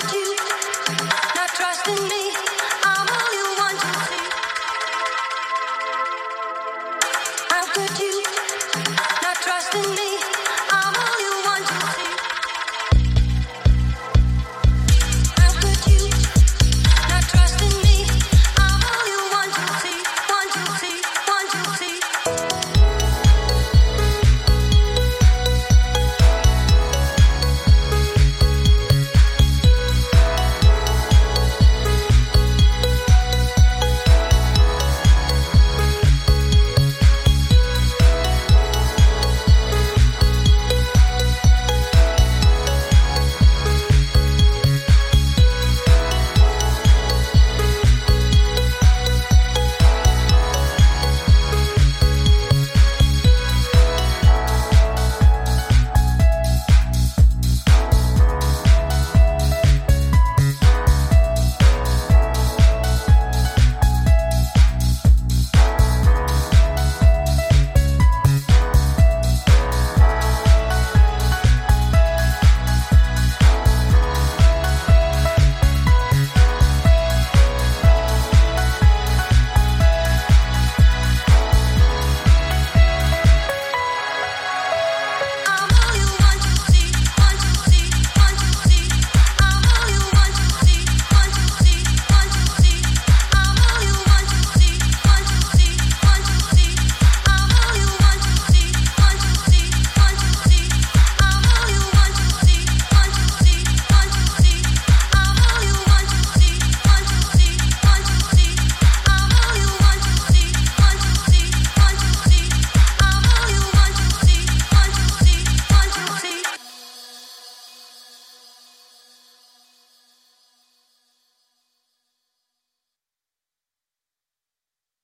could you not trust in me?